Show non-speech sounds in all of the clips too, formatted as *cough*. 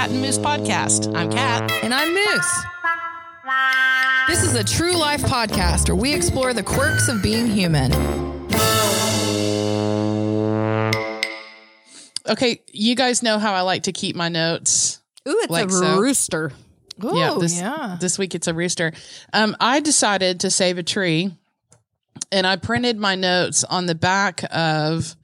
Cat and Moose podcast. I'm Cat. And I'm Moose. This is a true life podcast where we explore the quirks of being human. Okay, you guys know how I like to keep my notes. Ooh, it's Like a so. rooster. Ooh, yeah, this yeah. this week it's a rooster. Um, I decided to save a tree, and I printed my notes on the back of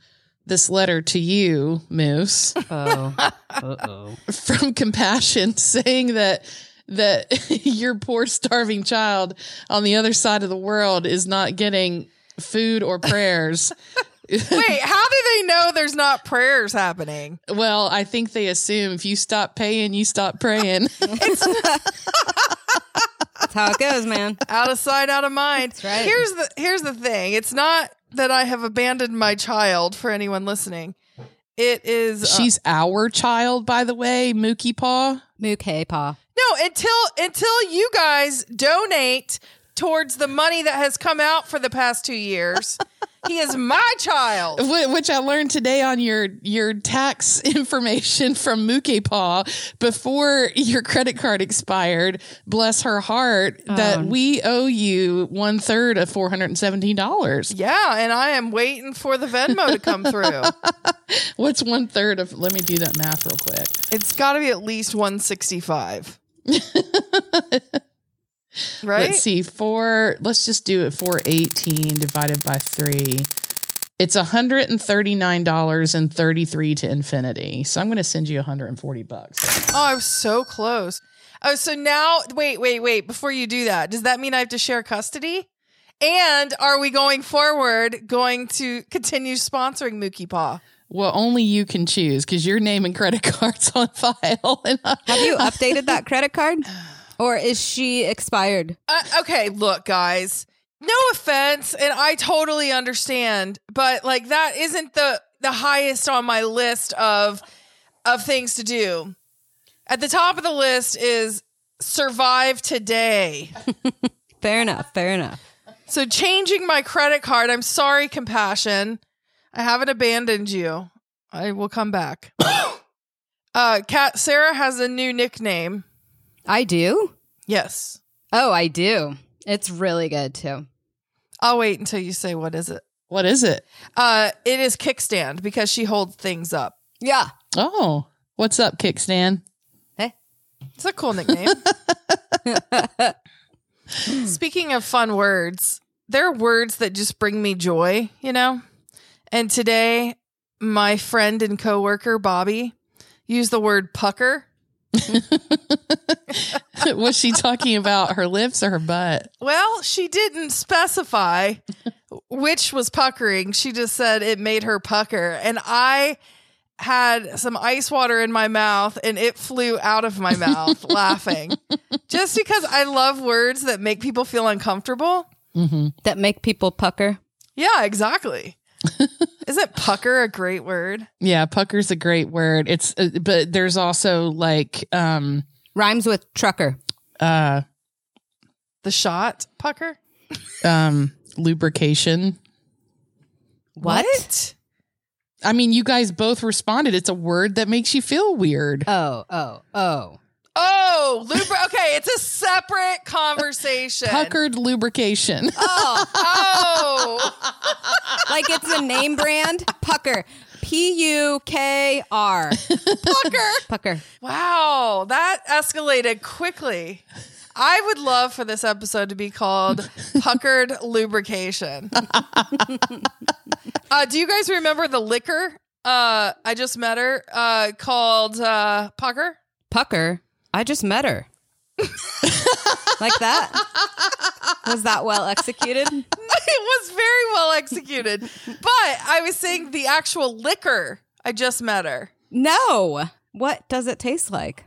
this letter to you, Moose, Oh. Uh-oh. *laughs* from Compassion, saying that that *laughs* your poor starving child on the other side of the world is not getting food or prayers. *laughs* Wait, how do they know there's not prayers happening? well, I think they assume if you stop paying, you stop praying. That's how it goes, man. Out of sight, out of mind. That's right. Here's the here's the thing. It's not that I have abandoned my child for anyone listening. It is uh, She's our child, by the way, Mookie Paw. Mook hey paw. No, until until you guys donate towards the money that has come out for the past two years. he is my child. Which I learned today on your your tax *laughs* information from Mookie Paw before your credit card expired. Bless her heart, that oh. we owe you one third of four hundred and seventeen dollars. Yeah, and I am waiting for the Venmo to come through. *laughs* What's one third of? Let me do that math real quick. It's got to be at least 165. *laughs* right? Let's see, four. Let's just do it. Four eighteen divided by three. It's hundred and thirty nine dollars and thirty three to infinity. So I'm going to send you hundred and forty bucks. Oh, I was so close. Oh, so now wait, wait, wait. Before you do that, does that mean I have to share custody? And are we going forward going to continue sponsoring Mookie Paw? Well, only you can choose because your name and credit *laughs* card's on file. And I- Have you *laughs* updated that credit card? Or is she expired? Uh, okay, look, guys. No offense, and I totally understand, but like that isn't the the highest on my list of of things to do. At the top of the list is survive today. *laughs* Fair enough. Fair enough. So changing my credit card. I'm sorry, compassion. I haven't abandoned you. I will come back. *coughs* uh, Cat Sarah has a new nickname. I do? Yes, Oh, I do. It's really good too. I'll wait until you say what is it. what is it? Uh, it is kickstand because she holds things up. Yeah. Oh, what's up, Kickstand? Hey. It's a cool nickname. *laughs* *laughs* Speaking of fun words, there are words that just bring me joy, you know? And today, my friend and coworker, Bobby, used the word pucker. *laughs* Was she talking about her lips or her butt? Well, she didn't specify which was puckering. She just said it made her pucker. And I had some ice water in my mouth and it flew out of my mouth *laughs* laughing. Just because I love words that make people feel uncomfortable. Mm-hmm. That make people pucker. Yeah, exactly. *laughs* Isn't pucker a great word? Yeah, pucker's a great word. It's uh, but there's also like um Rhymes with trucker. uh The shot pucker? um lubrication. What? I mean, you guys both responded. It's a word that makes you feel weird. Oh, oh, oh. Oh, lubri- okay, it's a separate conversation. Puckered lubrication. Oh. Like it's a name brand? Pucker. P U K R. Pucker. Pucker. Wow, that escalated quickly. I would love for this episode to be called Puckered Lubrication. uh, do you guys remember the liquor? Uh, I just met her uh, called uh, Pucker. Pucker. I just met her. like that? Was that well executed? it was very well executed. But I was saying the actual liquor. I just met her. No. What does it taste like?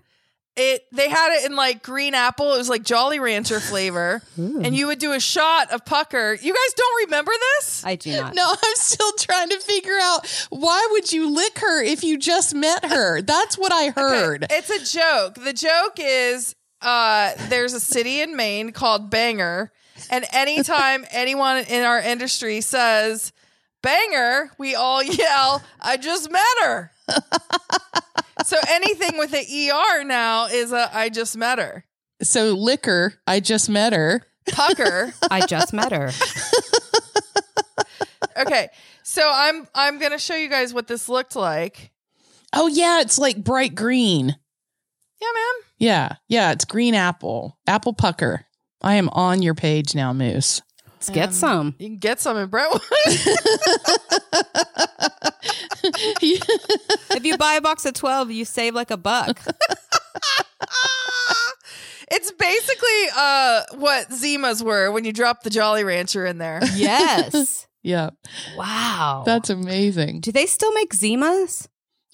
It they had it in like green apple. It was like Jolly Rancher flavor, *laughs* and you would do a shot of pucker. You guys don't remember this? I do not. No, I'm still trying to figure out why would you lick her if you just met her? That's what I heard. It's a joke. The joke is uh, there's a city in Maine called Bangor, and anytime *laughs* anyone in our industry says Bangor, we all yell, "I just met her." *laughs* so anything with the ER now is a I just met her. So liquor, I just met her. Pucker. *laughs* I just met her. okay. So I'm I'm gonna show you guys what this looked like. Oh yeah, it's like bright green. Yeah, man. Yeah, yeah, it's green apple, apple pucker. I am on your page now, Moose. Let's get Um, some. You can get some in Brentwood. *laughs* If you buy a box of 12, you save like a buck. *laughs* it's basically uh what Zimas were when you dropped the Jolly Rancher in there. Yes. *laughs* yeah, Wow. that's amazing. do they still make Zimas?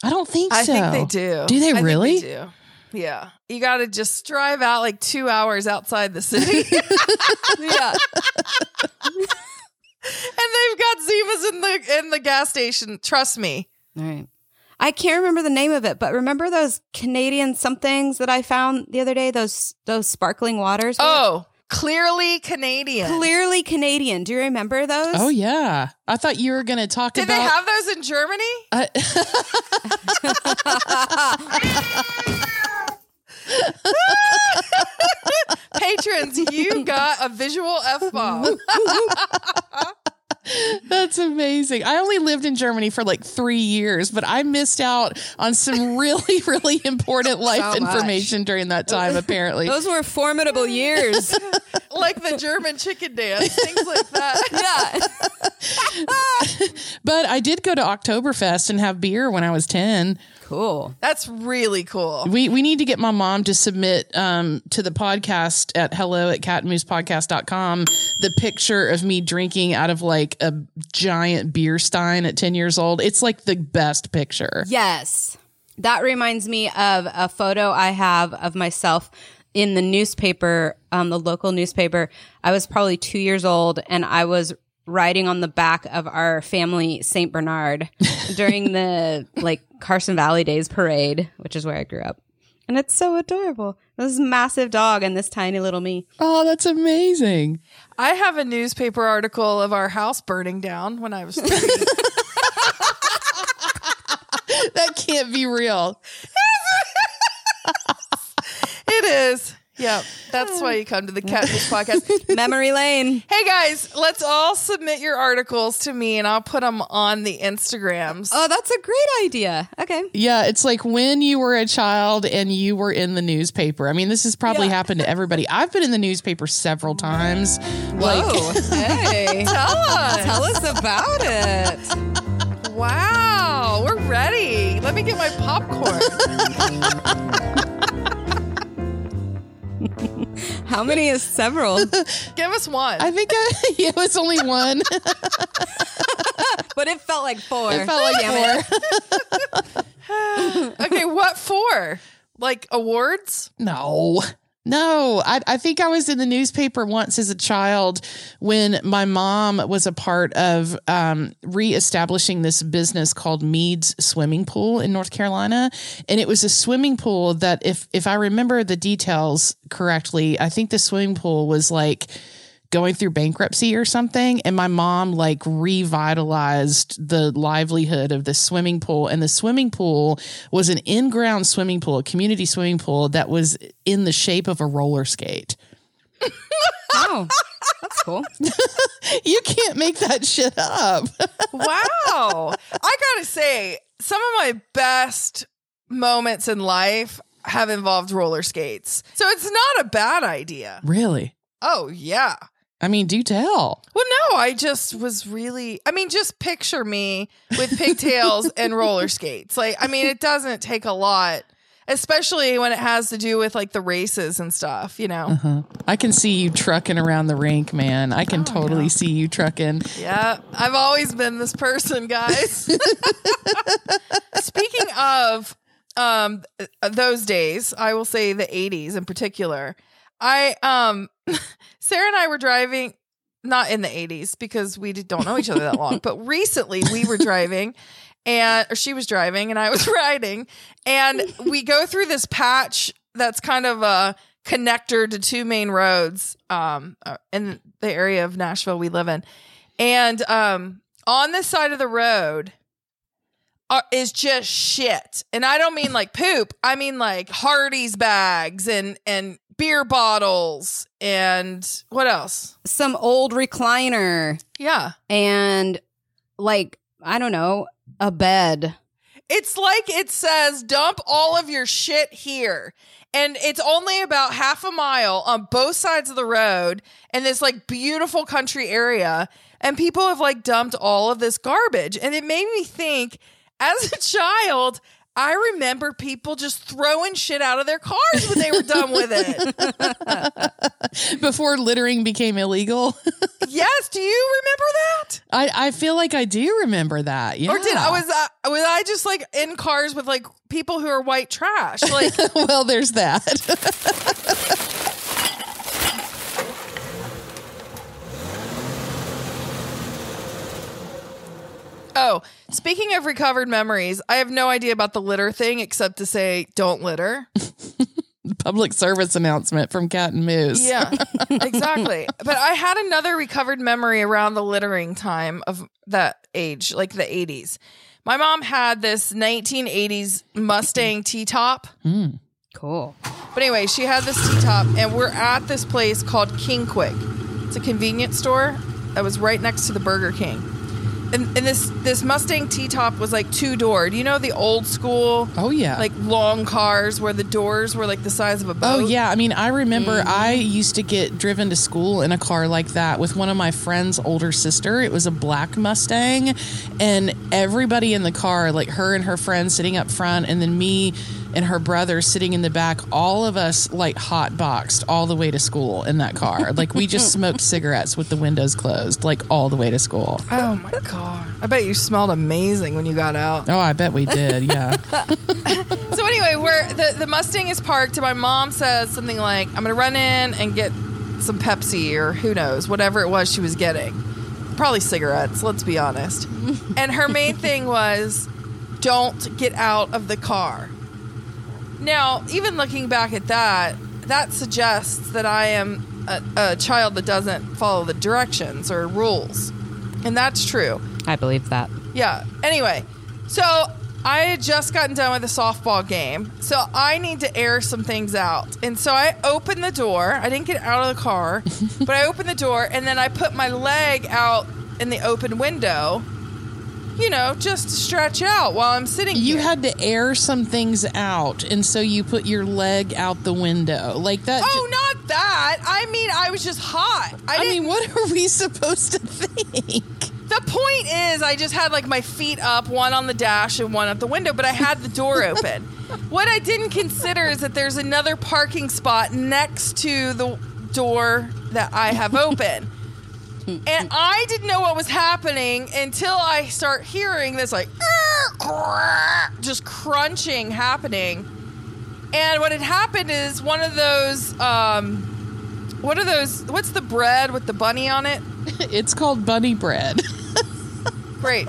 I don't think so. I so. think they do. Do they I think really? do. Yeah. You got to just drive out like two hours outside the city. *laughs* yeah. *laughs* and they've got Zimas in the in the gas station. Trust me. All right. I can't remember the name of it, but remember those Canadian somethings that I found the other day? Those those sparkling waters. Oh, clearly Canadian. clearly Canadian. Do you remember those? Oh yeah, I thought you were going to talk about Did they have those in Germany? I- *laughs* *laughs* Patrons, you got a visual F bomb. *laughs* That's amazing. I only lived in Germany for like three years, but I missed out on some *laughs* really, really important life So much. information during that time, apparently. Those were formidable years. like the German chicken dance, things like that. yeah. But I did go to Oktoberfest and have beer when I was 10. Cool. That's really cool. We we need to get my mom to submit um, to the podcast at hello at catandmoosepodcast.com the picture of me drinking out of like a giant beer stein at 10 years old. It's like the best picture. Yes. That reminds me of a photo I have of myself in the newspaper, um, the local newspaper. I was probably two years old and I was riding on the back of our family St. Bernard *laughs* during the like Carson Valley Days parade, which is where I grew up. And it's so adorable. This massive dog and this tiny little me. Oh, that's amazing. I have a newspaper article of our house burning down when I was three. *laughs* *laughs* That can't be real. it is. Yeah, that's why you come to the Cat and Moose podcast. *laughs* Memory lane. Hey guys, let's all submit your articles to me and I'll put them on the Instagrams. Oh, that's a great idea. Okay. Yeah, it's like when you were a child and you were in the newspaper. I mean, this has probably Yeah. happened to everybody. I've been in the newspaper several times. Like, Whoa. *laughs* hey. *laughs* Tell us. Tell us about it. Wow, we're ready. Let me get my popcorn. *laughs* How many is several? *laughs* Give us one. I think I, uh, *laughs* yeah, it was only one. but it felt like four. It felt like four. okay, what for? Like awards? No. No, I, I think I was in the newspaper once as a child when my mom was a part of um, reestablishing this business called Mead's Swimming Pool in North Carolina, and it was a swimming pool that, if if I remember the details correctly, I think the swimming pool was like going through bankruptcy or something and my mom like revitalized the livelihood of the swimming pool and the swimming pool was an in-ground swimming pool a community swimming pool that was in the shape of a roller skate *laughs* Oh, that's cool. *laughs* you can't make that shit up *laughs* Wow. I gotta say, some of my best moments in life have involved roller skates. So it's not a bad idea. really Oh, yeah. I mean do tell Well, no, I just was really, I mean, just picture me with pigtails and roller skates. Like, I mean, it doesn't take a lot, especially when it has to do with like the races and stuff, you know? uh-huh. i can see you trucking around the rink man i can totally yeah. see you trucking Yeah, I've always been this person, guys. *laughs* Speaking of um those days, I will say the 80s in particular. I um *laughs* Sarah and I were driving not in the 80s because we don't know each other that long, but recently we were driving and or she was driving and I was *laughs* riding and we go through this patch that's kind of a connector to two main roads um uh, in the area of Nashville we live in. And um on this side of the road are, is just shit. And I don't mean like poop. I mean like Hardee's bags and and beer bottles and what else? Some old recliner Yeah. and like I don't know, a bed. It's like it says dump all of your shit here. And it's only about half a mile on both sides of the road in this like beautiful country area. And people have like dumped all of this garbage. And it made me think as a *laughs* child, I remember people just throwing shit out of their cars when they were done with it. *laughs* Before littering became illegal. *laughs* yes, do you remember that? I, I feel like I do remember that. Yeah. Or did I was uh, was I just like in cars with like people who are white trash? Like *laughs* well, there's that. Oh, speaking of recovered memories, I have no idea about the litter thing except to say don't litter. *laughs* Public service announcement from Cat and Moose. Yeah, *laughs* exactly. But I had another recovered memory around the littering time of that age, like the 80s. My mom had this 1980s Mustang T top. Hmm. Cool. But anyway, she had this T top, and we're at this place called King Quick. It's a convenience store that was right next to the Burger King. And, and this this Mustang T top was like two door. Do you know the old school? Oh, yeah. like long cars where the doors were like the size of a oh, boat. Oh yeah, I mean, I remember mm-hmm. I used to get driven to school in a car like that with one of my friend's older sister. It was a black Mustang, and everybody in the car, like her and her friend sitting up front, and then me and her brother sitting in the back. All of us like hot boxed all the way to school in that car. like we just *laughs* smoked cigarettes with the windows closed, like all the way to school. Oh my god! I bet you smelled amazing when you got out. Oh, I bet we did. Yeah. *laughs* *laughs* So anyway, where the the Mustang is parked, and my mom says something like, "I'm gonna run in and get some Pepsi or who knows, whatever it was she was getting, probably cigarettes. Let's be honest." and her main thing was, "Don't get out of the car." Now, even looking back at that, that suggests that I am a, a child that doesn't follow the directions or rules, and that's true. I believe that. Yeah. Anyway, so I had just gotten done with a softball game, so I need to air some things out. And so I opened the door. I didn't get out of the car, *laughs* but I opened the door and then I put my leg out in the open window, you know, just to stretch out while I'm sitting You here. had to air some things out, and so you put your leg out the window like that. Oh, ju- Oh, not that. I mean, I was just hot. I, I mean, what are we *laughs* supposed to think? The point is, I just had like my feet up, one on the dash and one at the window, but I had the door *laughs* open. What I didn't consider is that there's another parking spot next to the door that I have open. And I didn't know what was happening until I start hearing this like just crunching happening. And what had happened is one of those um what are those what's the bread with the bunny on it? *laughs* It's called bunny bread. *laughs* Great.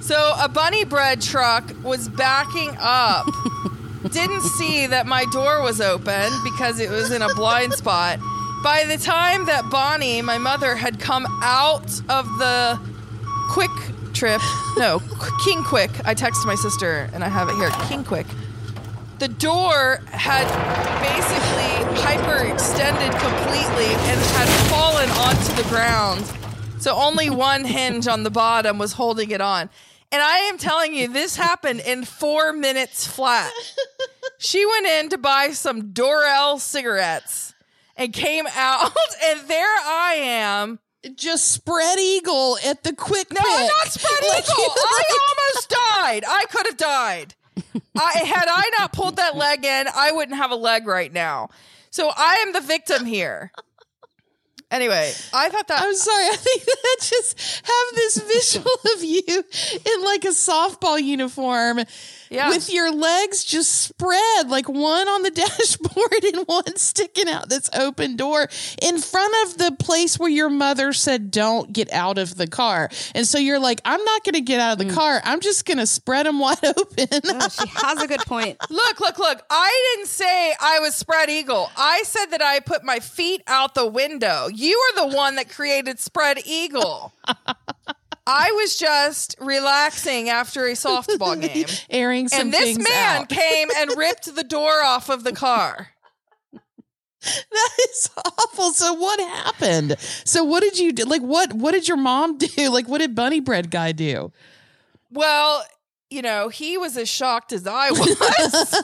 So a bunny bread truck was backing up. *laughs* Didn't see that my door was open because it was in a blind spot. By the time that Bonnie, my mother, had come out of the quick trip, no, King Quick, I texted my sister and I have it here, King Quick. The door had basically hyperextended completely and had fallen onto the ground. So only one hinge on the bottom was holding it on. And I am telling you, this happened in four minutes flat. She went in to buy some Doral cigarettes and came out, *laughs* and there I am. Just spread eagle at the quick No, I'm not spread Like, eagle. *laughs* I almost died. I could have died. I had I not pulled that leg in, I wouldn't have a leg right now. So I am the victim here. Anyway, I thought that I'm sorry. I think *laughs* that just have this visual of you in like a softball uniform Yeah. with your legs just spread, like one on the *laughs* dashboard and one sticking out this open door in front of the place where your mother said, Don't get out of the car. And so you're like, I'm not going to get out of the mm. car. I'm just going to spread them wide *laughs* open. Oh, she has a good point. *laughs* Look, look, look. I didn't say I was spread eagle. I said that I put my feet out the window. You are the one that created spread eagle. I was just relaxing after a softball *laughs* game. Airing some and this man out. came and ripped the door off of the car. *laughs* That is awful. So what happened? So what did you do? Like what what did your mom *laughs* do? Like what did Bunny Bread guy do? Well, you know, he was as shocked as I was.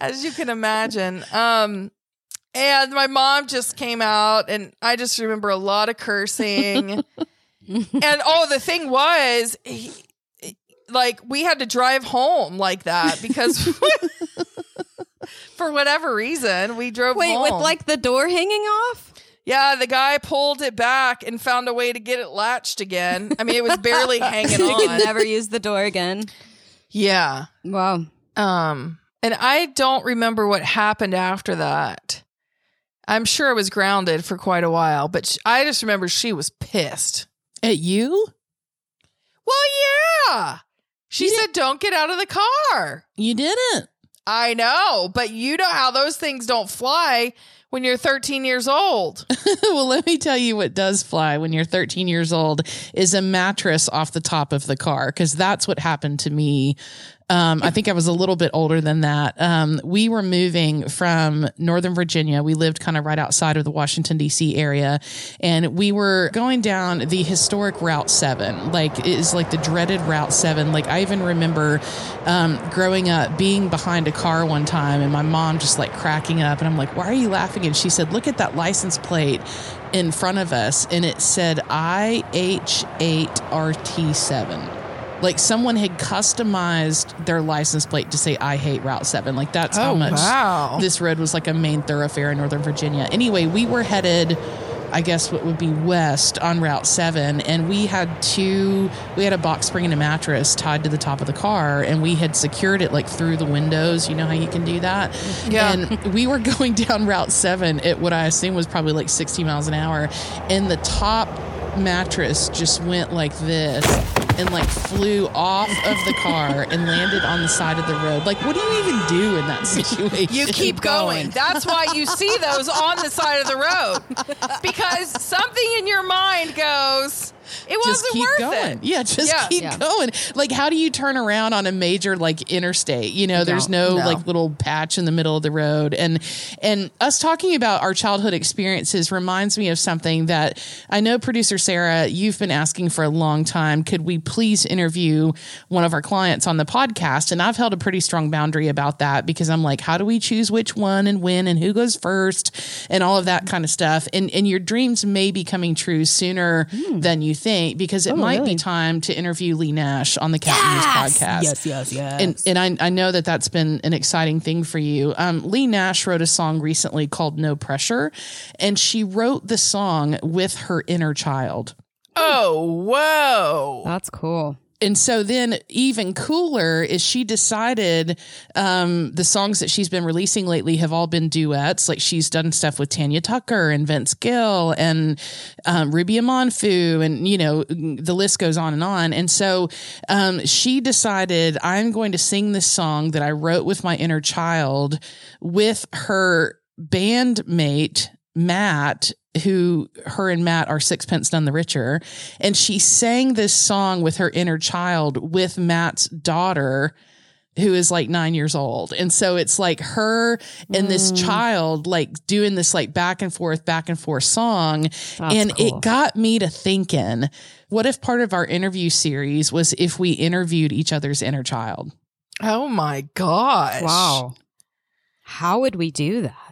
as you can imagine. Um and my mom just came out and I just remember a lot of cursing. *laughs* and oh, the thing was he, like we had to drive home like that because *laughs* *laughs* for whatever reason we drove Wait, home. with like the door hanging off? Yeah, the guy pulled it back and found a way to get it latched again. I mean, it was barely hanging You on. never use the door again. Yeah. Wow. Um, and I don't remember what happened after that. I'm sure I was grounded for quite a while, but sh- I just remember she was pissed. At you? Well, yeah. She You said, don't get out of the car. You didn't. I know, but you know how those things don't fly when you're 13 years old. *laughs* well, let me tell you what does fly when you're 13 years old is a mattress off the top of the car because that's what happened to me. Um, I think I was a little bit older than that. Um, we were moving from Northern Virginia. We lived kind of right outside of the Washington, D.C. area. And we were going down the historic Route 7. Like, it is like the dreaded Route 7. Like, I even remember um, growing up being behind a car one time and my mom just like cracking up. And I'm like, why are you laughing? And she said, look at that license plate in front of us. And it said IH8RT7 like someone had customized their license plate to say I hate Route 7. Like that's how Oh, much wow. this road was like a main thoroughfare in Northern Virginia. Anyway, we were headed I guess what would be west on Route 7 and we had two we had a box spring and a mattress tied to the top of the car and we had secured it like through the windows. You know how you can do that? Yeah. And we were *laughs* going down Route 7 at what I assume was probably like 60 miles an hour and the top mattress just went like this and like flew off of the car and landed on the side of the road. Like, what do you even do in that *laughs* situation? You keep going. That's why you see those on the side of the road. *laughs* Because something in your mind goes, it wasn't keep worth going. it. Yeah, just Yeah. keep Yeah. going. Like, how do you turn around on a major like interstate? You know, there's no, No. like little patch in the middle of the road. And and us talking about our childhood experiences reminds me of something that I know producer Sarah, you've been asking for a long time. Could we please interview one of our clients on the podcast? And I've held a pretty strong boundary about that because I'm like, how do we choose which one and when and who goes first and all of that kind of stuff. And and your dreams may be coming true sooner hmm. than you think because it might really? be time to interview Leigh Nash on the Cat and Moose podcast. yes, yes. And, and I, I know that that's been an exciting thing for you. Um, Leigh Nash wrote a song recently called No Pressure, and she wrote the song with her inner child. Oh, whoa. That's cool. And so then, even cooler is she decided um, the songs that she's been releasing lately have all been duets. Like she's done stuff with Tanya Tucker and Vince Gill and um, Ruby Amanfu, and you know the list goes on and on. And so um, she decided I'm going to sing this song that I wrote with my inner child with her bandmate Matt, who her and Matt are sixpence none the richer. And she sang this song with her inner child with Matt's daughter, who is like nine years old. And so it's like her and this mm. child like doing this like back and forth, back and forth song. and cool. it got me to thinking, what if part of our interview series was if we interviewed each other's inner child? Oh my gosh. Wow. How would we do that?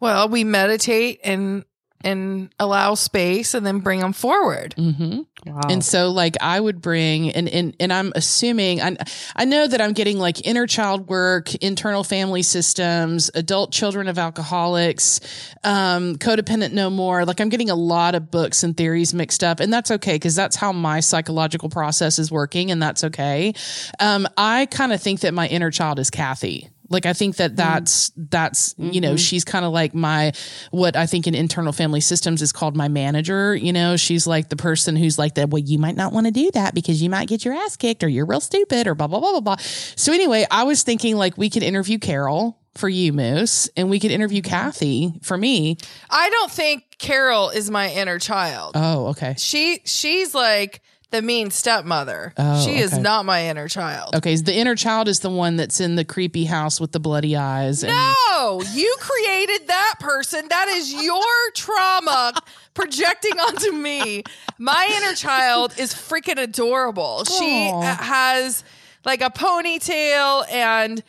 Well, we meditate and and allow space and then bring them forward. Mm-hmm. Wow. And so like I would bring and and and I'm assuming I I know that I'm getting like inner child work, internal family systems, adult children of alcoholics, um, codependent no more. Like I'm getting a lot of books and theories mixed up, and that's okay because that's how my psychological process is working, and that's okay. Um, I kind of think that my inner child is Kathy. Like I think that mm. that's that's you know mm-hmm. she's kind of like my what I think in internal family systems is called my manager. You know she's like the person who's like that. Well, you might not want to do that because you might get your ass kicked or you're real stupid or blah blah blah blah blah. So anyway, I was thinking like we could interview Carol for you, Moose, and we could interview Kathy for me. I don't think Carol is my inner child. Oh, okay. She she's like the mean stepmother. Oh, she is okay. not my inner child. Okay, the inner child is the one that's in the creepy house with the bloody eyes. And No, you created that person. That is your trauma *laughs* projecting onto me. My inner child is freaking adorable. She has like a ponytail and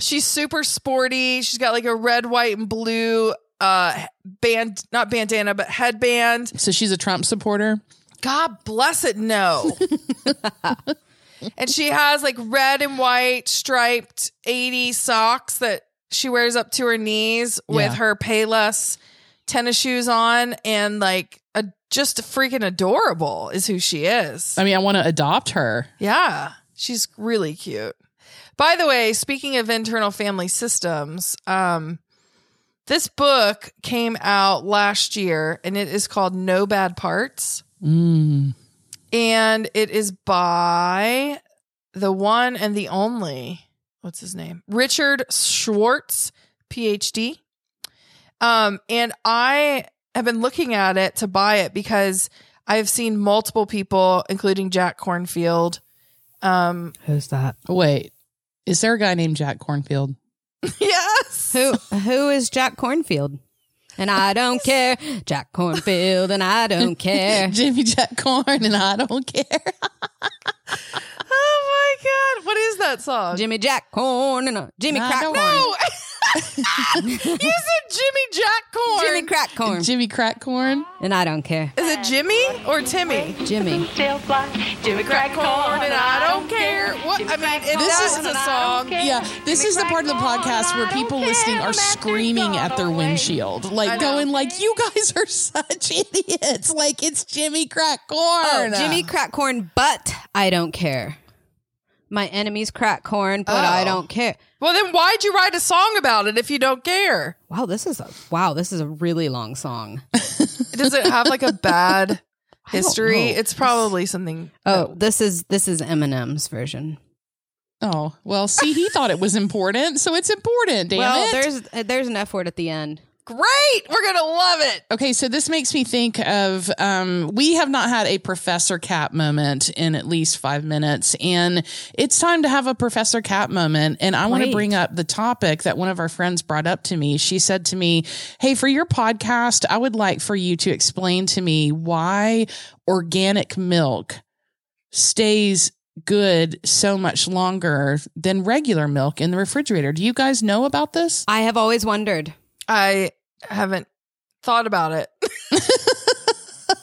she's super sporty. She's got like a red, white, and blue uh band not bandana but headband so she's a Trump supporter. God bless it, no. *laughs* and she has like red and white striped 80 socks that she wears up to her knees with Yeah. her Payless tennis shoes on and like a, just freaking adorable is who she is. I mean, I want to adopt her. Yeah, she's really cute. By the way, speaking of internal family systems, um, this book came out last year and it is called No Bad Parts. Mm. And it is by the one and the only, what's his name? Richard Schwartz, PhD. Um, and I have been looking at it to buy it because I've seen multiple people, including Jack Kornfield. Um, Who's that? Wait, is there a guy named Jack Kornfield? *laughs* yes. Who who is Jack Kornfield? And I don't care. Jack Cornfield and I don't *laughs* care. Jimmy Jack Corn, and I don't care. *laughs* My God. What is that song? Jimmy Jack Corn and uh, Jimmy I Crack don't- Corn. No. *laughs* you said Jimmy Jack Corn. Jimmy Crack Corn. Jimmy Crack Corn. And I don't care. Is it Jimmy or Timmy? Jimmy. Still fly, Jimmy Crack corn and I don't care. What I mean, if This that is- is a song. Yeah, this is the part of the podcast where people listening are screaming at their windshield, like know. going, "Like you guys are *laughs* such idiots!" Like it's Jimmy Crack Corn. Oh, Jimmy Crack Corn, but I don't care. My enemies crack corn, but I Oh. don't care. Well, then why'd you write a song about it if you don't care? Wow, this is a wow. This is a really long song. *laughs* Does it have like a bad *laughs* history? know. It's probably something. Oh, this is this is Eminem's version. Oh well, see, he thought it was important, so it's important. Damn well, it! there's uh, there's an F word at the end. Great. We're going to love it. Okay, so this makes me think of um, we have not had a Professor Cat moment in at least five minutes, and it's time to have a Professor Cat moment. And I want to bring up the topic that one of our friends brought up to me. She said to me, Hey, for your podcast, I would like for you to explain to me why organic milk stays good so much longer than regular milk in the refrigerator. Do you guys know about this? I have always wondered. I haven't thought about it. *laughs*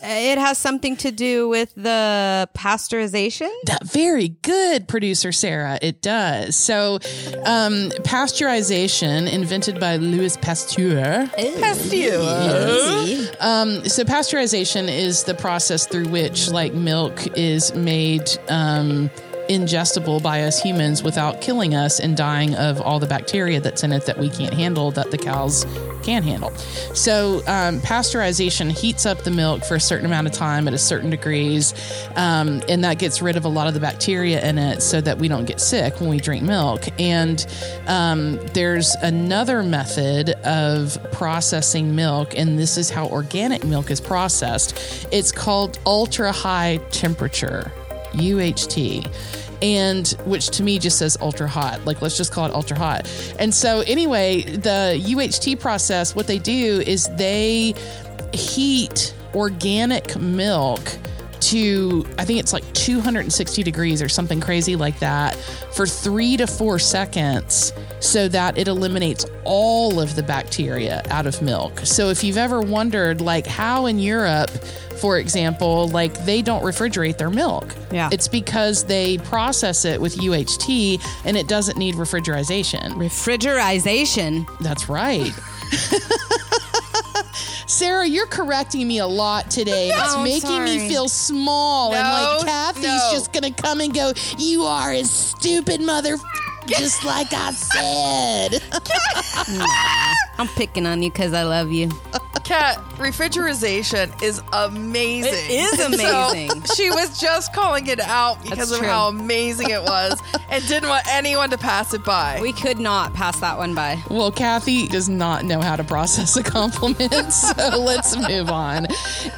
It has something to do with the pasteurization. That very good, producer Sarah. It does. So, um, pasteurization, invented by Louis Pasteur. Pasteur. Um, so, pasteurization is the process through which, like, milk is made um, ingestible by us humans without killing us and dying of all the bacteria that's in it that we can't handle that the cows can handle. So, um, pasteurization heats up the milk for a certain amount of time at a certain degrees, um, and that gets rid of a lot of the bacteria in it so that we don't get sick when we drink milk. And um, there's another method of processing milk, and this is how organic milk is processed. It's called ultra high temperature. UHT. And which to me just says ultra hot. Like, let's just call it ultra hot. And so, anyway, the UHT process, what they do is they heat organic milk to, I think it's like 260 degrees or something crazy like that for three to four seconds so that it eliminates all of the bacteria out of milk. So, if you've ever wondered, like, how in Europe, for example, like they don't refrigerate their milk. Yeah. It's because they process it with UHT and it doesn't need refrigerization. Refrigerization. That's right. *laughs* Sarah, you're correcting me a lot today. It's oh, I'm making me feel small and like Kathy's no. just gonna come and go, You are a stupid mother just like I said. I'm picking on you because I love you. Cat, refrigerization is amazing. It is amazing. So she was just calling it out because That's of true. how amazing it was *laughs* and didn't want anyone to pass it by. We could not pass that one by. Well, Kathy does not know how to process a compliment, *laughs* so let's move on.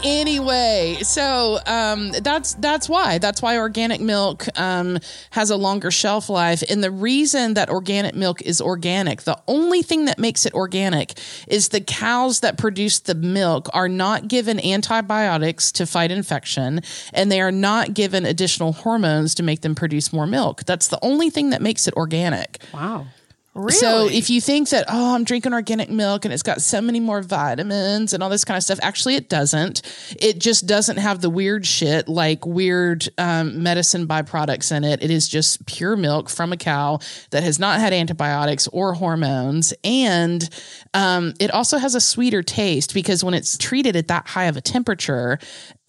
Anyway, so um, that's that's why that's why organic milk um, has a longer shelf life, and the reason that organic milk is organic, the only thing that makes it organic is the cows that produce the milk are not given antibiotics to fight infection, and they are not given additional hormones to make them produce more milk. That's the only thing that makes it organic. Wow. Really? So if you think that, oh, I'm drinking organic milk and it's got so many more vitamins and all this kind of stuff, actually, it doesn't. It just doesn't have the weird shit like weird um, medicine byproducts in it. It is just pure milk from a cow that has not had antibiotics or hormones. And um, it also has a sweeter taste because when it's treated at that high of a temperature,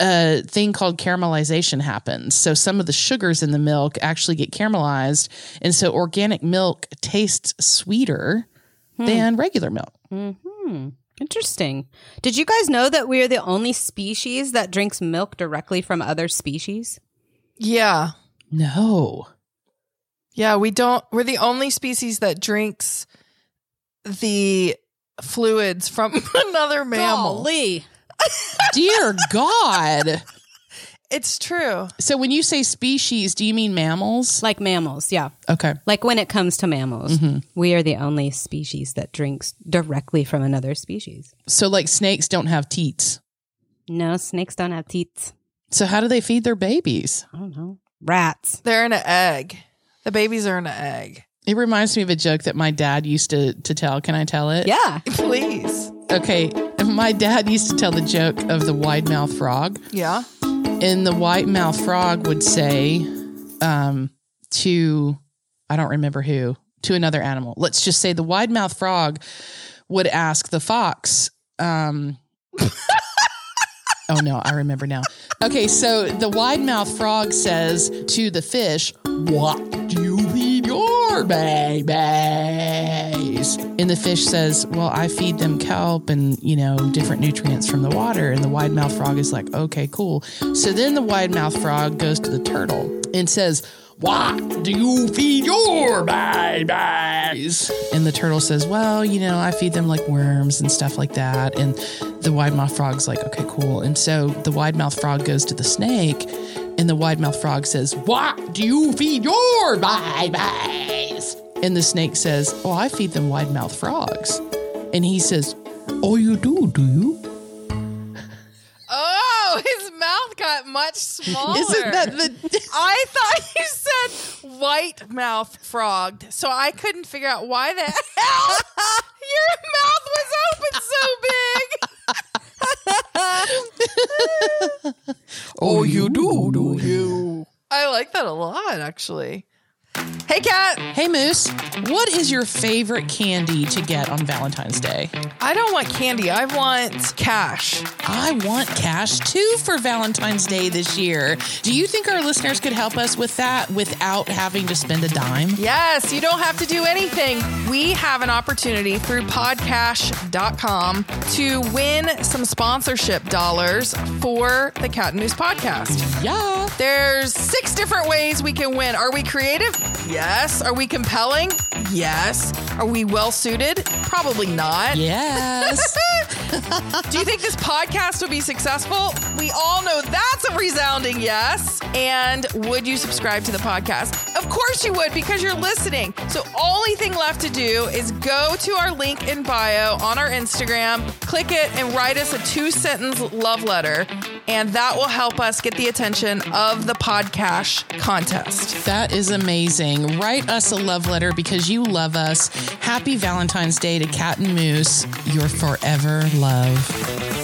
a thing called caramelization happens. So some of the sugars in the milk actually get caramelized. And so organic milk tastes sweeter hmm. than regular milk. Mm-hmm. Interesting. Did you guys know that we are the only species that drinks milk directly from other species? yeah. No. Yeah, we don't we're the only species that drinks the fluids from *laughs* another mammal. Golly. Dear God. It's true. So when you say species, do you mean mammals? Like mammals, yeah. Okay. Like when it comes to mammals, mm-hmm. we are the only species that drinks directly from another species. So like snakes don't have teats. No, snakes don't have teats. So how do they feed their babies? I don't know. Rats. They're in an egg. The babies are in an egg. It reminds me of a joke that my dad used to to tell. Can I tell it? Yeah. Please. Okay. My dad used to tell the joke of the wide mouth frog. Yeah. and the white mouth frog would say um, to I don't remember who to another animal. Let's just say the wide mouth frog would ask the fox. Um, *laughs* oh no, I remember now. Okay, so the wide mouth frog says to the fish, "What do you feed your babies?" And the fish says, "Well, I feed them kelp and you know different nutrients from the water." And the wide mouth frog is like, "Okay, cool." So then the wide mouth frog goes to the turtle and says. What do you feed your babies? And the turtle says, Well, you know, I feed them like worms and stuff like that. And the wide mouth frog's like, Okay, cool. And so the wide mouth frog goes to the snake, and the wide mouth frog says, What do you feed your babies? And the snake says, Oh, I feed them wide mouth frogs. And he says, Oh, you do, do you? Oh, his mouth got much smaller. *laughs* Isn't that the. *laughs* I thought you said white mouth frogged, so I couldn't figure out why the hell *laughs* your mouth was open so big. oh, you do, do you? I like that a lot, actually. Hey, Cat. Hey, Moose, what is your favorite candy to get on Valentine's Day? I don't want candy. I want cash. I want cash too for Valentine's Day this year. Do you think our listeners could help us with that without having to spend a dime? Yes, you don't have to do anything. We have an opportunity through podcash.com to win some sponsorship dollars for the Cat and Moose podcast. Yeah. There's six different ways we can win. Are we creative? Yes. Are we compelling? Yes. Are we well suited? Probably not. Yes. *laughs* Do you think this podcast would be successful? We all know that's a resounding yes. And would you subscribe to the podcast? Of course you would because you're listening. So only thing left to do is go to our link in bio on our Instagram, click it and write us a two-sentence love letter and that will help us get the attention of the podcast contest. that is amazing. Write us a love letter because you love us. Happy Valentine's Day to Cat and Moose, your forever love.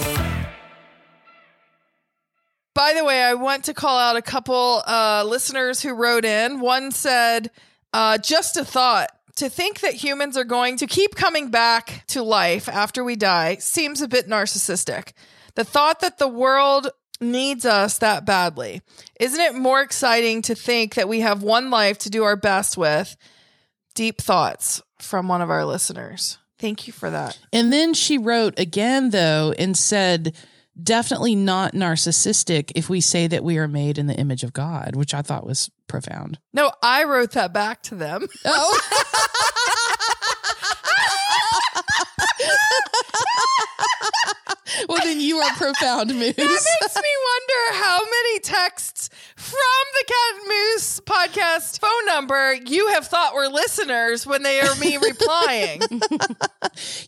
By the way, I want to call out a couple uh, listeners who wrote in. One said, uh, just a thought. To think that humans are going to keep coming back to life after we die seems a bit narcissistic. The thought that the world needs us that badly. Isn't it more exciting to think that we have one life to do our best with deep thoughts from one of our listeners. Thank you for that. And then she wrote again, though, and said, definitely not narcissistic if we say that we are made in the image of God, which I thought was profound. No, I wrote that back to them. Oh. *laughs* well, then you are profound, Moose. That makes me wonder how many texts from the Cat Moose podcast phone number you have thought were listeners when they are me *laughs* replying.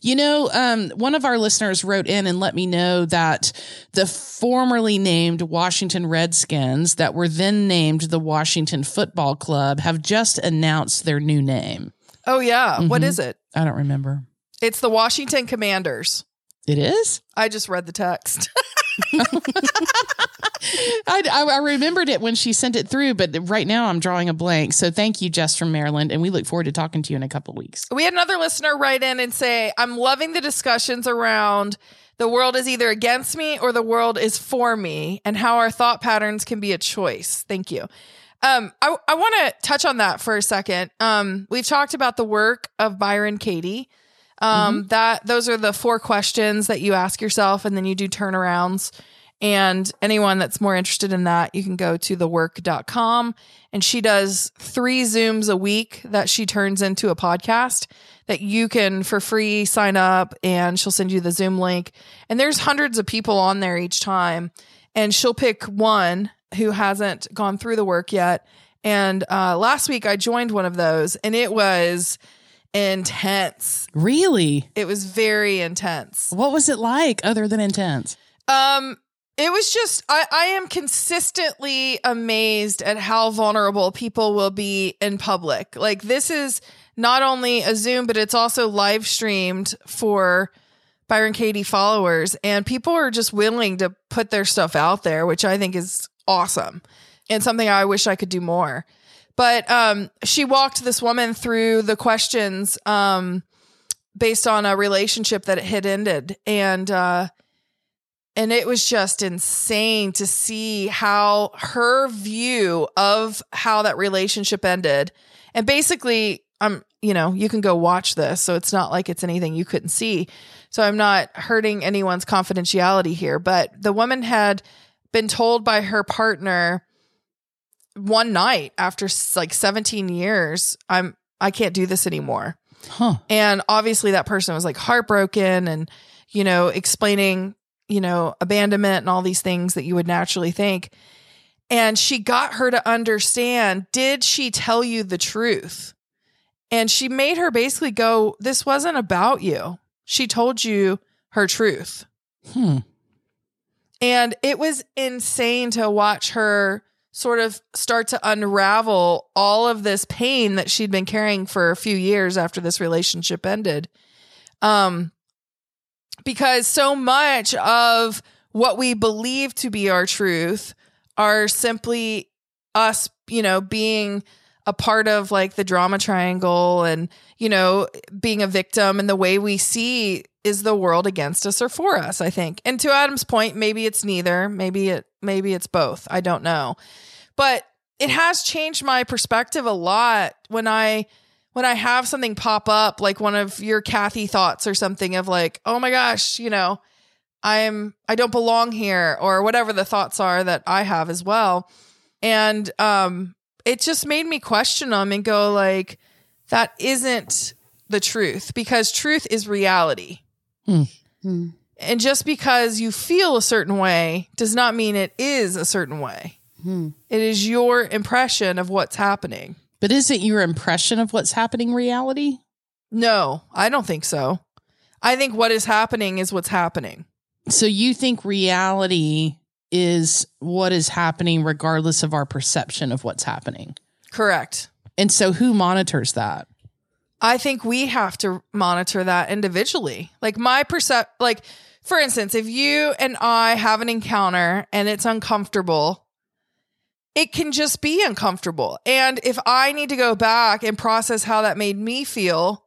you know, um, one of our listeners wrote in and let me know that the formerly named Washington Redskins, that were then named the Washington Football Club, have just announced their new name. Oh, yeah. Mm-hmm. What is it? I don't remember. It's the Washington Commanders. It is? I just read the text. *laughs* I, I, remembered it when she sent it through, but right now I'm drawing a blank. So thank you, Jess from Maryland, and we look forward to talking to you in a couple weeks. We had another listener write in and say, "I'm loving the discussions around." The world is either against me or the world is for me, and how our thought patterns can be a choice. Thank you. Um, I, I want to touch on that for a second. Um, we've talked about the work of Byron Katie. Um, mm-hmm. that those are the four questions that you ask yourself, and then you do turnarounds. And anyone that's more interested in that, you can go to thework.com. And she does three Zooms a week that she turns into a podcast that you can for free sign up and she'll send you the Zoom link. And there's hundreds of people on there each time. And she'll pick one who hasn't gone through the work yet. And uh, last week I joined one of those and it was intense. Really? It was very intense. What was it like other than intense? Um, it was just I, I am consistently amazed at how vulnerable people will be in public. Like this is not only a Zoom, but it's also live streamed for Byron Katie followers, and people are just willing to put their stuff out there, which I think is awesome and something I wish I could do more. But um, she walked this woman through the questions um, based on a relationship that had ended, and uh, and it was just insane to see how her view of how that relationship ended, and basically, I'm um, you know you can go watch this, so it's not like it's anything you couldn't see. So I'm not hurting anyone's confidentiality here, but the woman had been told by her partner one night after like 17 years, I'm I can't do this anymore. Huh. And obviously that person was like heartbroken and you know explaining, you know, abandonment and all these things that you would naturally think. And she got her to understand, did she tell you the truth? And she made her basically go, this wasn't about you. She told you her truth. Hmm. And it was insane to watch her sort of start to unravel all of this pain that she'd been carrying for a few years after this relationship ended. Um, because so much of what we believe to be our truth are simply us, you know, being a part of like the drama triangle and, you know, being a victim and the way we see is the world against us or for us, I think. And to Adam's point, maybe it's neither, maybe it maybe it's both. I don't know. But it has changed my perspective a lot when I when I have something pop up like one of your Kathy thoughts or something of like, "Oh my gosh, you know, I'm I don't belong here" or whatever the thoughts are that I have as well. And um it just made me question them and go like that isn't the truth because truth is reality. Mm. And just because you feel a certain way does not mean it is a certain way. Hmm. It is your impression of what's happening. But isn't your impression of what's happening reality? No, I don't think so. I think what is happening is what's happening. So you think reality is what is happening regardless of our perception of what's happening? Correct. And so who monitors that? I think we have to monitor that individually. Like my percept, like for instance, if you and I have an encounter and it's uncomfortable, it can just be uncomfortable. And if I need to go back and process how that made me feel,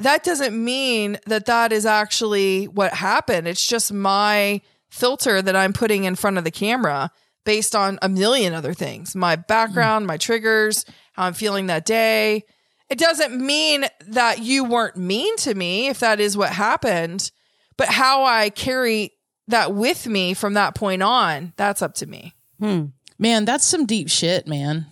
that doesn't mean that that is actually what happened. It's just my filter that I'm putting in front of the camera based on a million other things my background, mm. my triggers, how I'm feeling that day. It doesn't mean that you weren't mean to me if that is what happened, but how I carry that with me from that point on, that's up to me. Hmm. Man, that's some deep shit, man.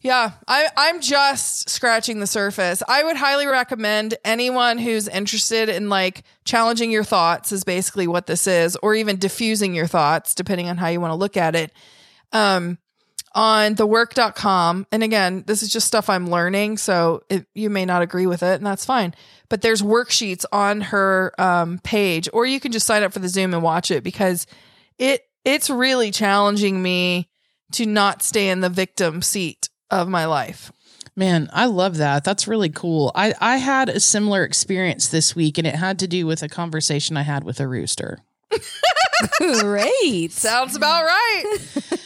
Yeah, I, I'm just scratching the surface. I would highly recommend anyone who's interested in like challenging your thoughts, is basically what this is, or even diffusing your thoughts, depending on how you want to look at it. Um, on thework.com. And again, this is just stuff I'm learning. So it, you may not agree with it, and that's fine. But there's worksheets on her um, page, or you can just sign up for the Zoom and watch it because it it's really challenging me to not stay in the victim seat of my life. Man, I love that. That's really cool. I, I had a similar experience this week, and it had to do with a conversation I had with a rooster. *laughs* Great. Sounds about right. *laughs*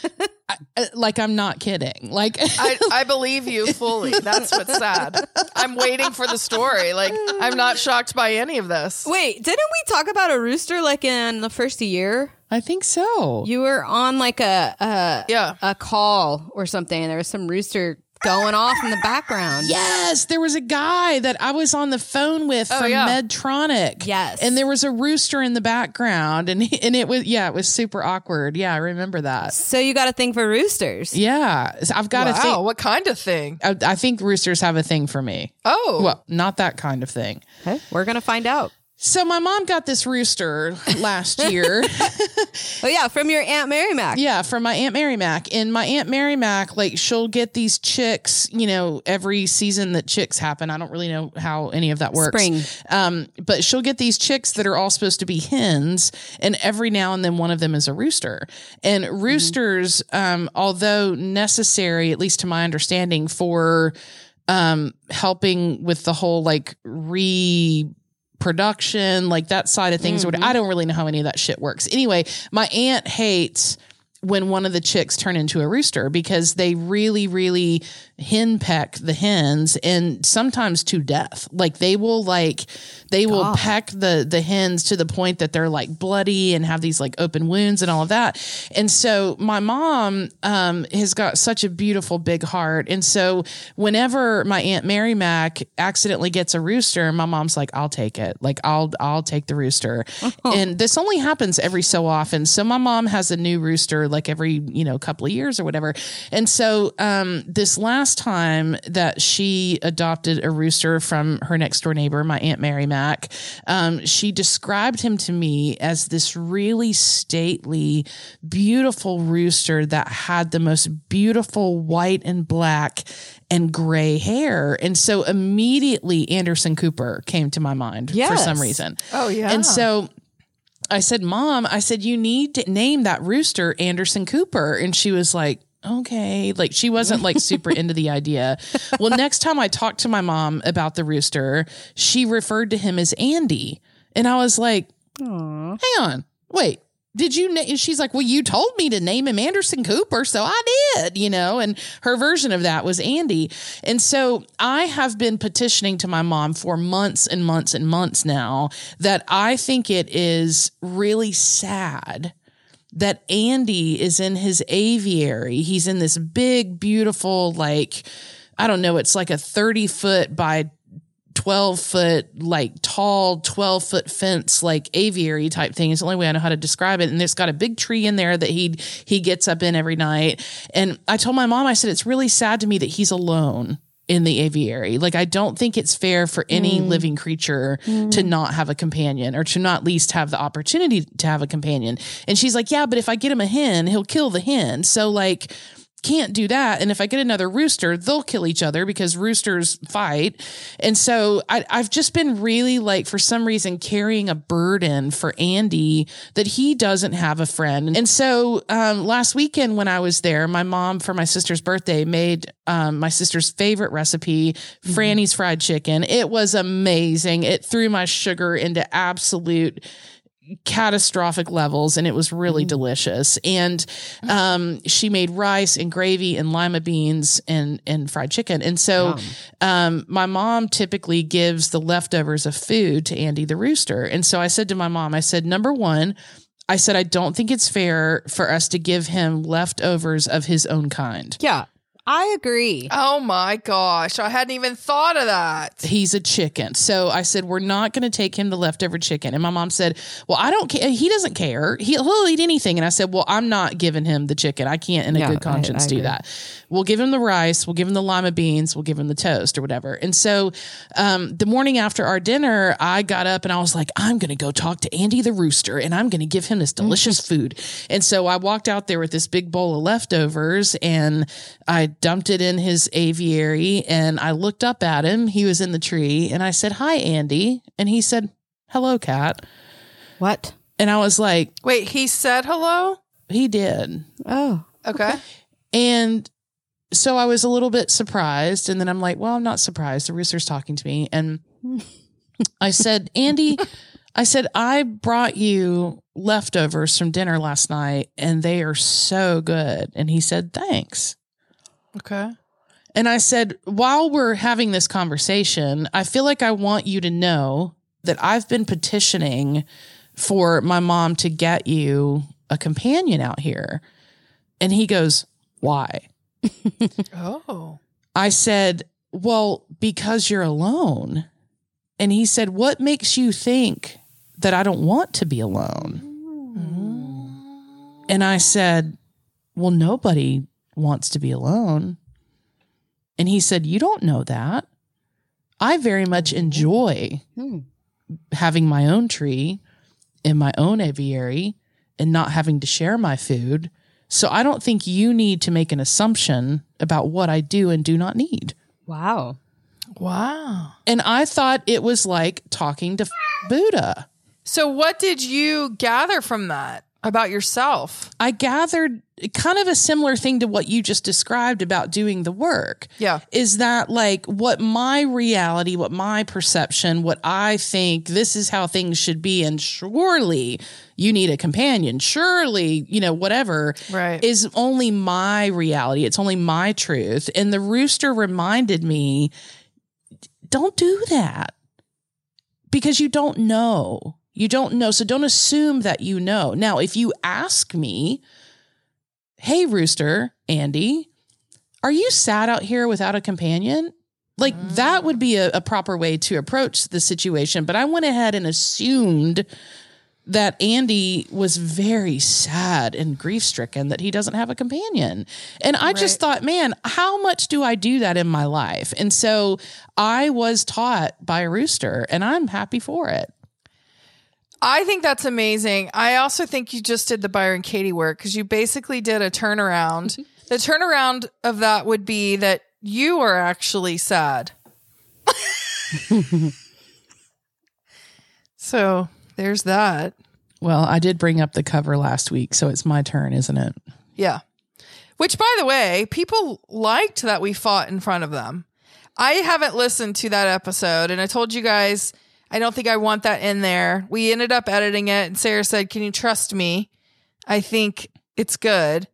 I, uh, like I'm not kidding. Like I, *laughs* I believe you fully. That's what's sad. I'm waiting for the story. Like I'm not shocked by any of this. Wait, didn't we talk about a rooster like in the first year? I think so. You were on like a, a yeah a call or something, and there was some rooster going off in the background. Yes, there was a guy that I was on the phone with oh, from yeah. Medtronic. Yes, and there was a rooster in the background, and he, and it was yeah, it was super awkward. Yeah, I remember that. So you got a thing for roosters? Yeah, I've got wow, a thing. What kind of thing? I, I, think roosters have a thing for me. Oh, well, not that kind of thing. Okay, we're gonna find out. So my mom got this rooster last *laughs* year. oh yeah, from your aunt Mary Mac. Yeah, from my aunt Mary Mac. And my aunt Mary Mac, like she'll get these chicks, you know, every season that chicks happen. I don't really know how any of that works. Spring. Um, but she'll get these chicks that are all supposed to be hens, and every now and then one of them is a rooster. And roosters, mm-hmm. um, although necessary, at least to my understanding, for um, helping with the whole like re production, like that side of things. Mm-hmm. I don't really know how any of that shit works. Anyway, my aunt hates when one of the chicks turn into a rooster because they really, really henpeck the hens and sometimes to death. Like they will like they God. will peck the the hens to the point that they're like bloody and have these like open wounds and all of that. And so my mom um, has got such a beautiful big heart. And so whenever my aunt Mary Mac accidentally gets a rooster, my mom's like, "I'll take it. Like I'll I'll take the rooster." *laughs* And this only happens every so often. So my mom has a new rooster like every you know couple of years or whatever. And so um, this last time that she adopted a rooster from her next door neighbor, my aunt Mary Mac, um, she described him to me as this really stately, beautiful rooster that had the most beautiful white and black and gray hair. And so immediately Anderson Cooper came to my mind yes. for some reason. Oh, yeah. And so I said, Mom, I said, you need to name that rooster Anderson Cooper. And she was like, okay. Like she wasn't like super *laughs* into the idea. Well, next time I talked to my mom about the rooster, she referred to him as Andy. And I was like, Aww. hang on, wait, did you na-? she's like well you told me to name him anderson cooper so i did you know and her version of that was andy and so i have been petitioning to my mom for months and months and months now that i think it is really sad that andy is in his aviary he's in this big beautiful like I don't know, it's like a 30 foot by 12 foot, like tall, 12 foot fence, like aviary type thing. It's the only way I know how to describe it. And there's got a big tree in there that he, he gets up in every night. And I told my mom, I said, it's really sad to me that he's alone in the aviary. Like, I don't think it's fair for any mm. living creature mm. to not have a companion or to not least have the opportunity to have a companion. And she's like, yeah, but if I get him a hen, he'll kill the hen. So, like, can't do that. And if I get another rooster, they'll kill each other because roosters fight. And so I, have just been really like, for some reason, carrying a burden for Andy that he doesn't have a friend. And so um, last weekend when I was there, my mom for my sister's birthday made um, my sister's favorite recipe, mm-hmm. Franny's fried chicken. It was amazing. It threw my sugar into absolute catastrophic levels and it was really mm. delicious. And um, she made rice and gravy and lima beans and and fried chicken. And so um, my mom typically gives the leftovers of food to andy the rooster. And so i said to my mom i said number one i said i don't think it's fair for us to give him leftovers of his own kind. Yeah I agree. Oh my gosh. I hadn't even thought of that. He's a chicken. So I said, We're not going to take him the leftover chicken. And my mom said, Well, I don't care. He doesn't care. He, will eat anything. And I said, Well, I'm not giving him the chicken. I can't, in a Yeah, good I- conscience, I do agree. that. We'll give him the rice. We'll give him the lima beans. We'll give him the toast or whatever. And so um, the morning after our dinner, I got up and I was like, I'm going to go talk to Andy the rooster and I'm going to give him this delicious food. And so I walked out there with this big bowl of leftovers and I dumped it in his aviary and I looked up at him. He was in the tree and I said, Hi, Andy. And he said, Hello, cat. What? And I was like, Wait, he said hello? He did. Oh. Okay. And so I was a little bit surprised. And then I'm like, well, I'm not surprised. The rooster's talking to me. And I said, *laughs* Andy, I said, I brought you leftovers from dinner last night and they are so good. And he said, thanks. Okay. And I said, while we're having this conversation, I feel like I want you to know that I've been petitioning for my mom to get you a companion out here. And he goes, why? Oh. I said, Well, because you're alone. And he said, What makes you think that I don't want to be alone? And I said, Well, nobody wants to be alone. And he said, You don't know that. I very much enjoy Hmm. having my own tree in my own aviary and not having to share my food. So I don't think you need to make an assumption about what I do and do not need. Wow. Wow. And I thought it was like talking to Buddha. So, what did you gather from that about yourself? I gathered kind of a similar thing to what you just described about doing the work. Yeah. Is that like what my reality, what my perception, what I think this is how things should be? And surely you need a companion. Surely, you know, whatever Right. is only my reality. It's only my truth. And the rooster reminded me don't do that because you don't know. You don't know. So don't assume that you know. Now, if you ask me, hey, rooster, Andy, are you sad out here without a companion? Like that would be a, a proper way to approach the situation. But I went ahead and assumed that Andy was very sad and grief stricken that he doesn't have a companion. And I just thought, man, how much do I do that in my life? And so I was taught by a rooster and I'm happy for it. I think that's amazing. I also think you just did the Byron Katie work because you basically did a turnaround. Mm-hmm. the turnaround of that would be that you are actually sad. *laughs* so there's that. Well, I did bring up the cover last week, so it's my turn, isn't it? Yeah. Which, by the way, people liked that we fought in front of them. I haven't listened to that episode, and I told you guys I don't think I want that in there. We ended up editing it, and Sarah said, Can you trust me? I think it's good.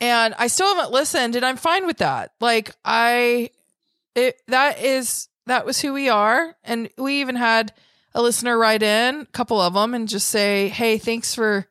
And I still haven't listened, and I'm fine with that. Like, I, it, that is, that was who we are. And we even had a listener write in, a couple of them, and just say, Hey, thanks for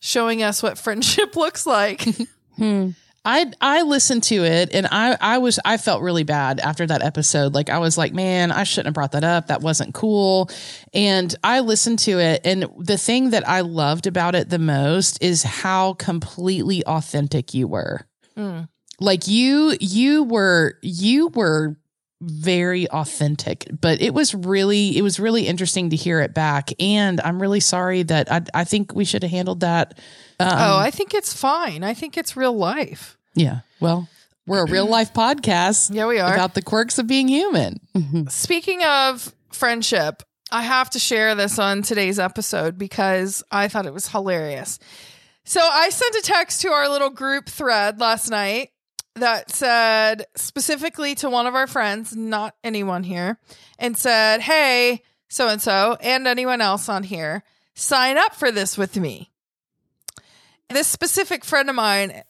showing us what *laughs* friendship looks like. *laughs* Hmm. I I listened to it and I I was I felt really bad after that episode. Like I was like, man, I shouldn't have brought that up. That wasn't cool. And I listened to it and the thing that I loved about it the most is how completely authentic you were. Hmm. Like you you were you were very authentic but it was really it was really interesting to hear it back and i'm really sorry that i, I think we should have handled that um, oh, I think it's fine. I think it's real life. Yeah. Well, we're a real life podcast. Yeah, we are. About the quirks of being human. *laughs* Speaking of friendship, I have to share this on today's episode because I thought it was hilarious. So I sent a text to our little group thread last night that said specifically to one of our friends, not anyone here, and said, Hey, so and so, and anyone else on here, sign up for this with me. This specific friend of mine,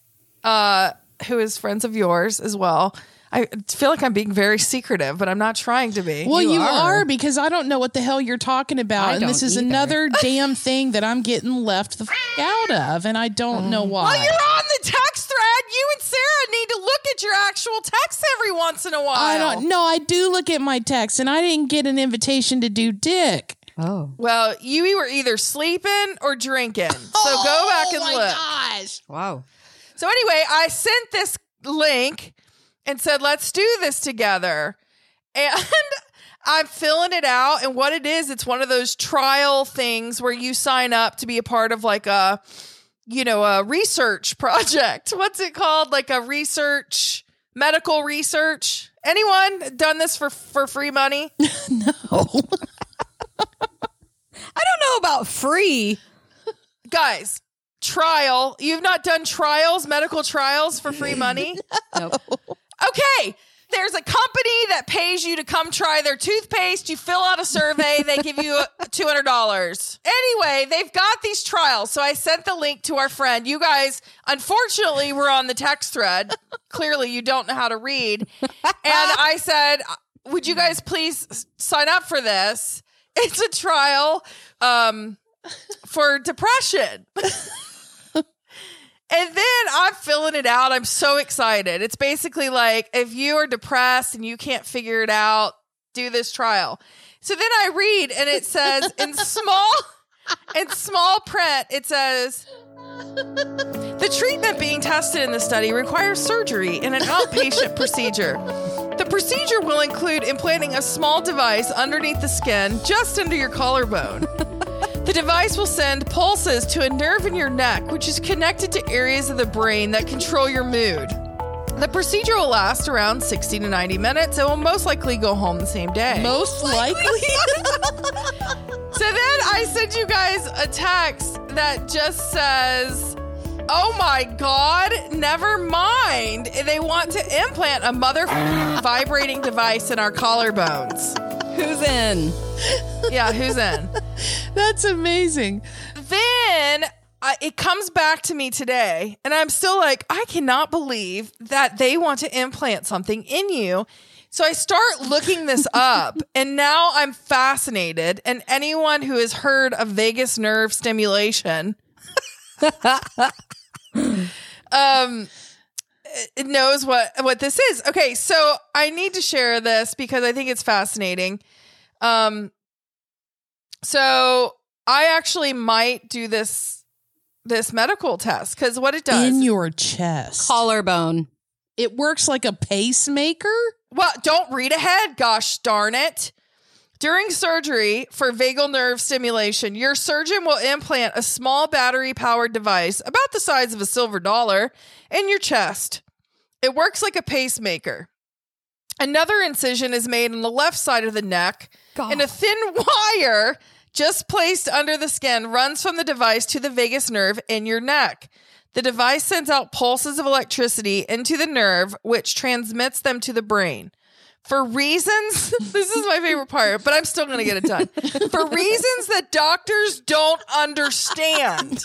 uh, who is friends of yours as well, I feel like I'm being very secretive, but I'm not trying to be. Well, you, are. are. because I don't know what the hell you're talking about. I and this don't is either. another damn thing that I'm getting left the f- out of. And I don't know mm. why. Well, you're on the text thread. You and Sarah need to look at your actual texts every once in a while. I don't know. I do look at my text, and I didn't get an invitation to do dick. Oh. Well, you were either sleeping or drinking. So go back oh and oh my look. Gosh. Wow. So anyway, I sent this link and said, let's do this together. And *laughs* I'm filling it out. And what it is, it's one of those trial things where you sign up to be a part of like a, you know, a research *laughs* project. What's it called? Like a research, medical research. Anyone done this for for free money? *laughs* No. I don't know about free. Guys, trial. You've not done trials, medical trials for free money? Nope. Okay. There's a company that pays you to come try their toothpaste. You fill out a survey, they give you $200. Anyway, they've got these trials. So I sent the link to our friend. You guys, unfortunately, were on the text thread. Clearly, you don't know how to read. And *laughs* I said, Would you guys please sign up for this? It's a trial um, for depression. *laughs* And then I'm filling it out. I'm so excited. It's basically like if you are depressed and you can't figure it out, do this trial. So then I read and it says in *laughs* small in small print, it says the treatment being tested in the study requires surgery in an outpatient *laughs* procedure. The procedure will include implanting a small device underneath the skin, just under your collarbone. *laughs* The device will send pulses to a nerve in your neck, which is connected to areas of the brain that control your mood. The procedure will last around 60 to 90 minutes and will most likely go home the same day. Most likely. *laughs* So then I sent you guys a text that just says, Oh my God, never mind. They want to implant a mother vibrating device in our collarbones. Who's in? Yeah, who's in? *laughs* That's amazing. then I, it comes back to me today, and I'm still like, I cannot believe that they want to implant something in you. So I start looking this *laughs* up, and now I'm fascinated. And anyone who has heard of vagus nerve stimulation, *laughs* um, it knows what what this is. Okay, so I need to share this because I think it's fascinating. Um, so I actually might do this this medical test because what it does. In your chest. Collarbone. It works like a pacemaker. well, don't read ahead. Gosh darn it! During surgery for vagal nerve stimulation, your surgeon will implant a small battery powered device about the size of a silver dollar in your chest. It works like a pacemaker. Another incision is made on the left side of the neck, God. and a thin *laughs* wire just placed under the skin runs from the device to the vagus nerve in your neck. The device sends out pulses of electricity into the nerve, which transmits them to the brain. For reasons, *laughs* this is my favorite part, but I'm still going to get it done. For reasons that doctors don't understand,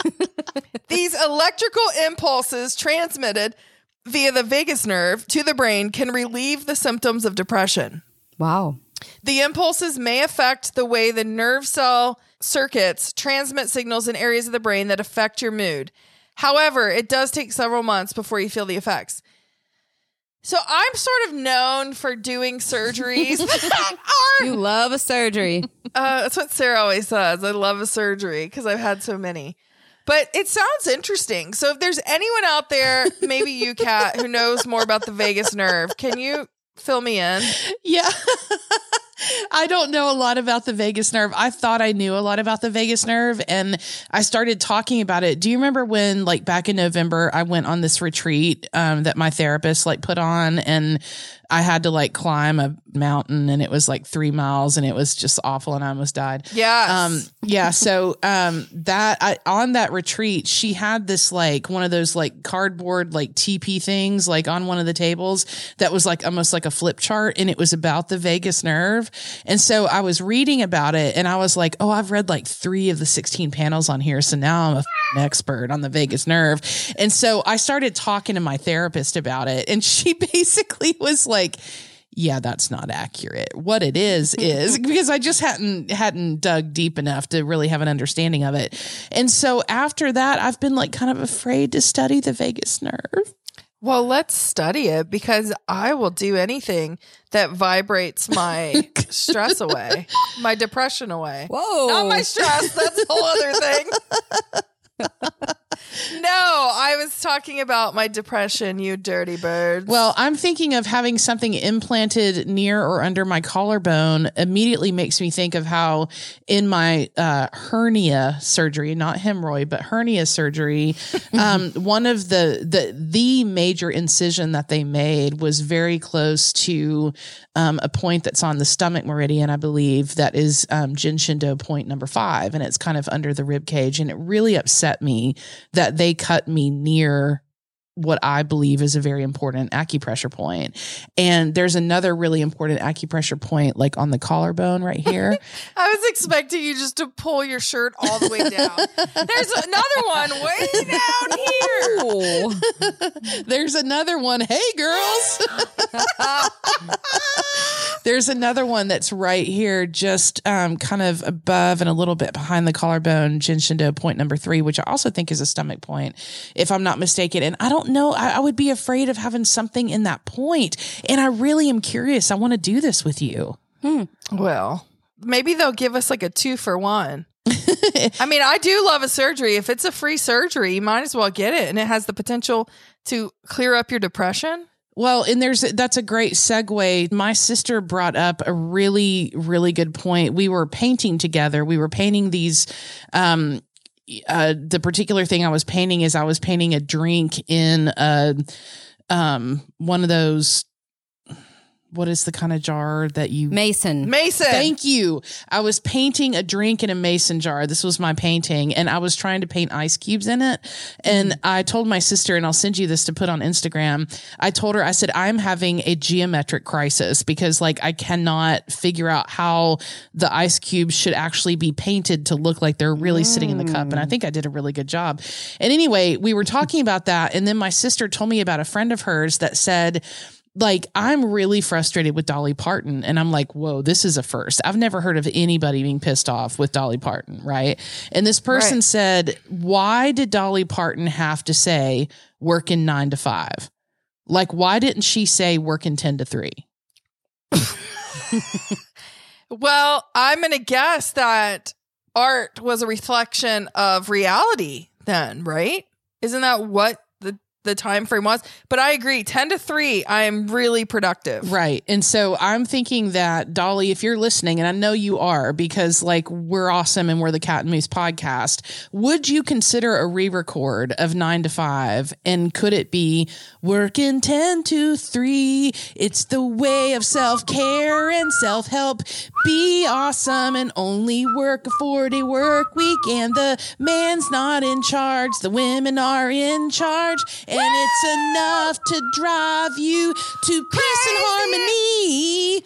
these electrical impulses transmitted via the vagus nerve to the brain can relieve the symptoms of depression. Wow. The impulses may affect the way the nerve cell circuits transmit signals in areas of the brain that affect your mood. However, it does take several months before you feel the effects. So I'm sort of known for doing surgeries *laughs* that are. You love a surgery. Uh, that's what Sarah always says. I love a surgery because I've had so many. But it sounds interesting. So if there's anyone out there, maybe you, Cat, who knows more about the vagus nerve, can you fill me in? Yeah. *laughs* I don't know a lot about the vagus nerve. I thought I knew a lot about the vagus nerve and I started talking about it. Do you remember when like back in November I went on this retreat um, that my therapist like put on and I had to like climb a mountain and it was like 3 miles and it was just awful and I almost died. Yeah. Um, yeah. So, um, that I, on that retreat, she had this like one of those like cardboard, like TP things, like on one of the tables that was like almost like a flip chart and it was about the vagus nerve. And so I was reading about it and I was like, Oh, I've read like three of the 16 panels on here. So now I'm a f***ing expert on the vagus nerve. And so I started talking to my therapist about it and she *laughs* basically was like, yeah, that's not accurate. What it is is *laughs* because I just hadn't hadn't dug deep enough to really have an understanding of it. And so after that, I've been like kind of afraid to study the vagus nerve. Well, let's study it because I will do anything that vibrates my *laughs* stress away, my depression away. Whoa. Not my stress. That's a whole other thing. *laughs* no, I was talking about my depression, you dirty birds. Well, I'm thinking of having something implanted near or under my collarbone immediately makes me think of how in my uh, hernia surgery, not hemorrhoid, but hernia surgery, *laughs* um, one of the, the, the major incision that they made was very close to um, a point that's on the stomach meridian, I believe, that is um, Jin Shin Do point number five, and it's kind of under the rib cage. And it really upset me that they cut me near what I believe is a very important acupressure point. And there's another really important acupressure point, like on the collarbone right here. *laughs* I was expecting you just to pull your shirt all the way down. There's another one way down here. *laughs* there's another one. Hey, girls. *laughs* there's another one that's right here, just um, kind of above and a little bit behind the collarbone, Jin Shin Do point number three, which I also think is a stomach point, if I'm not mistaken. And I don't don't know. I, I, would be afraid of having something in that point. And I really am curious. I want to do this with you. Hmm. Well, maybe they'll give us like a two for one. *laughs* I mean, I do love a surgery. If it's a free surgery, you might as well get it. And it has the potential to clear up your depression. Well, and there's that's a great segue. My sister brought up a really, really good point. We were painting together. We were painting these um, uh, the particular thing I was painting is I was painting a drink in a um one of those what is the kind of jar that you mason mason thank you i was painting a drink in a mason jar this was my painting and i was trying to paint ice cubes in it and mm. i told my sister and i'll send you this to put on instagram i told her i said i'm having a geometric crisis because like i cannot figure out how the ice cubes should actually be painted to look like they're really mm. sitting in the cup and i mm. think i did a really good job and anyway we were talking about that and then my sister told me about a friend of hers that said like I'm really frustrated with Dolly Parton and I'm like, whoa, this is a first. I've never heard of anybody being pissed off with Dolly Parton, right? And this person right. said, why did Dolly Parton have to say working nine to five? Like, why didn't she say working 10 to three? *laughs* well, I'm going to guess that art was a reflection of reality then, right? Isn't that what the time frame was. But I agree, 10 to 3, I am really productive. Right. And so I'm thinking that Dolly, if you're listening, and I know you are because like we're awesome and we're the Cat and Moose podcast, would you consider a re-record of 9 to 5 and could it be working 10 to 3? It's the way of self-care and self-help. Be awesome and only work a 40 work week and the man's not in charge, the women are in charge it's enough to drive you to peace and harmony.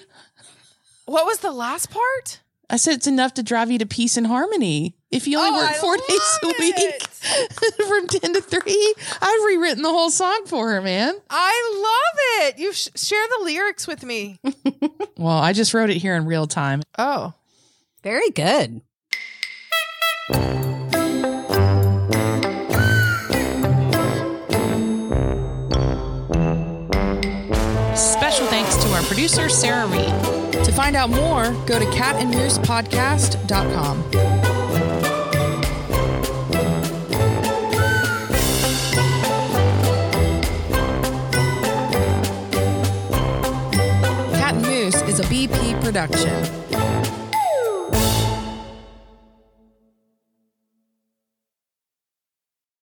What was the last part? I said it's enough to drive you to peace and harmony. If you only oh, work four days a week *laughs* from 10 to 3, I've rewritten the whole song for her, man. I love it. You sh- share the lyrics with me. *laughs* well, I just wrote it here in real time. Oh, very good. Producer, Sarah Reed. To find out more, go to catandmoosepodcast.com. Cat and Moose is a BP production.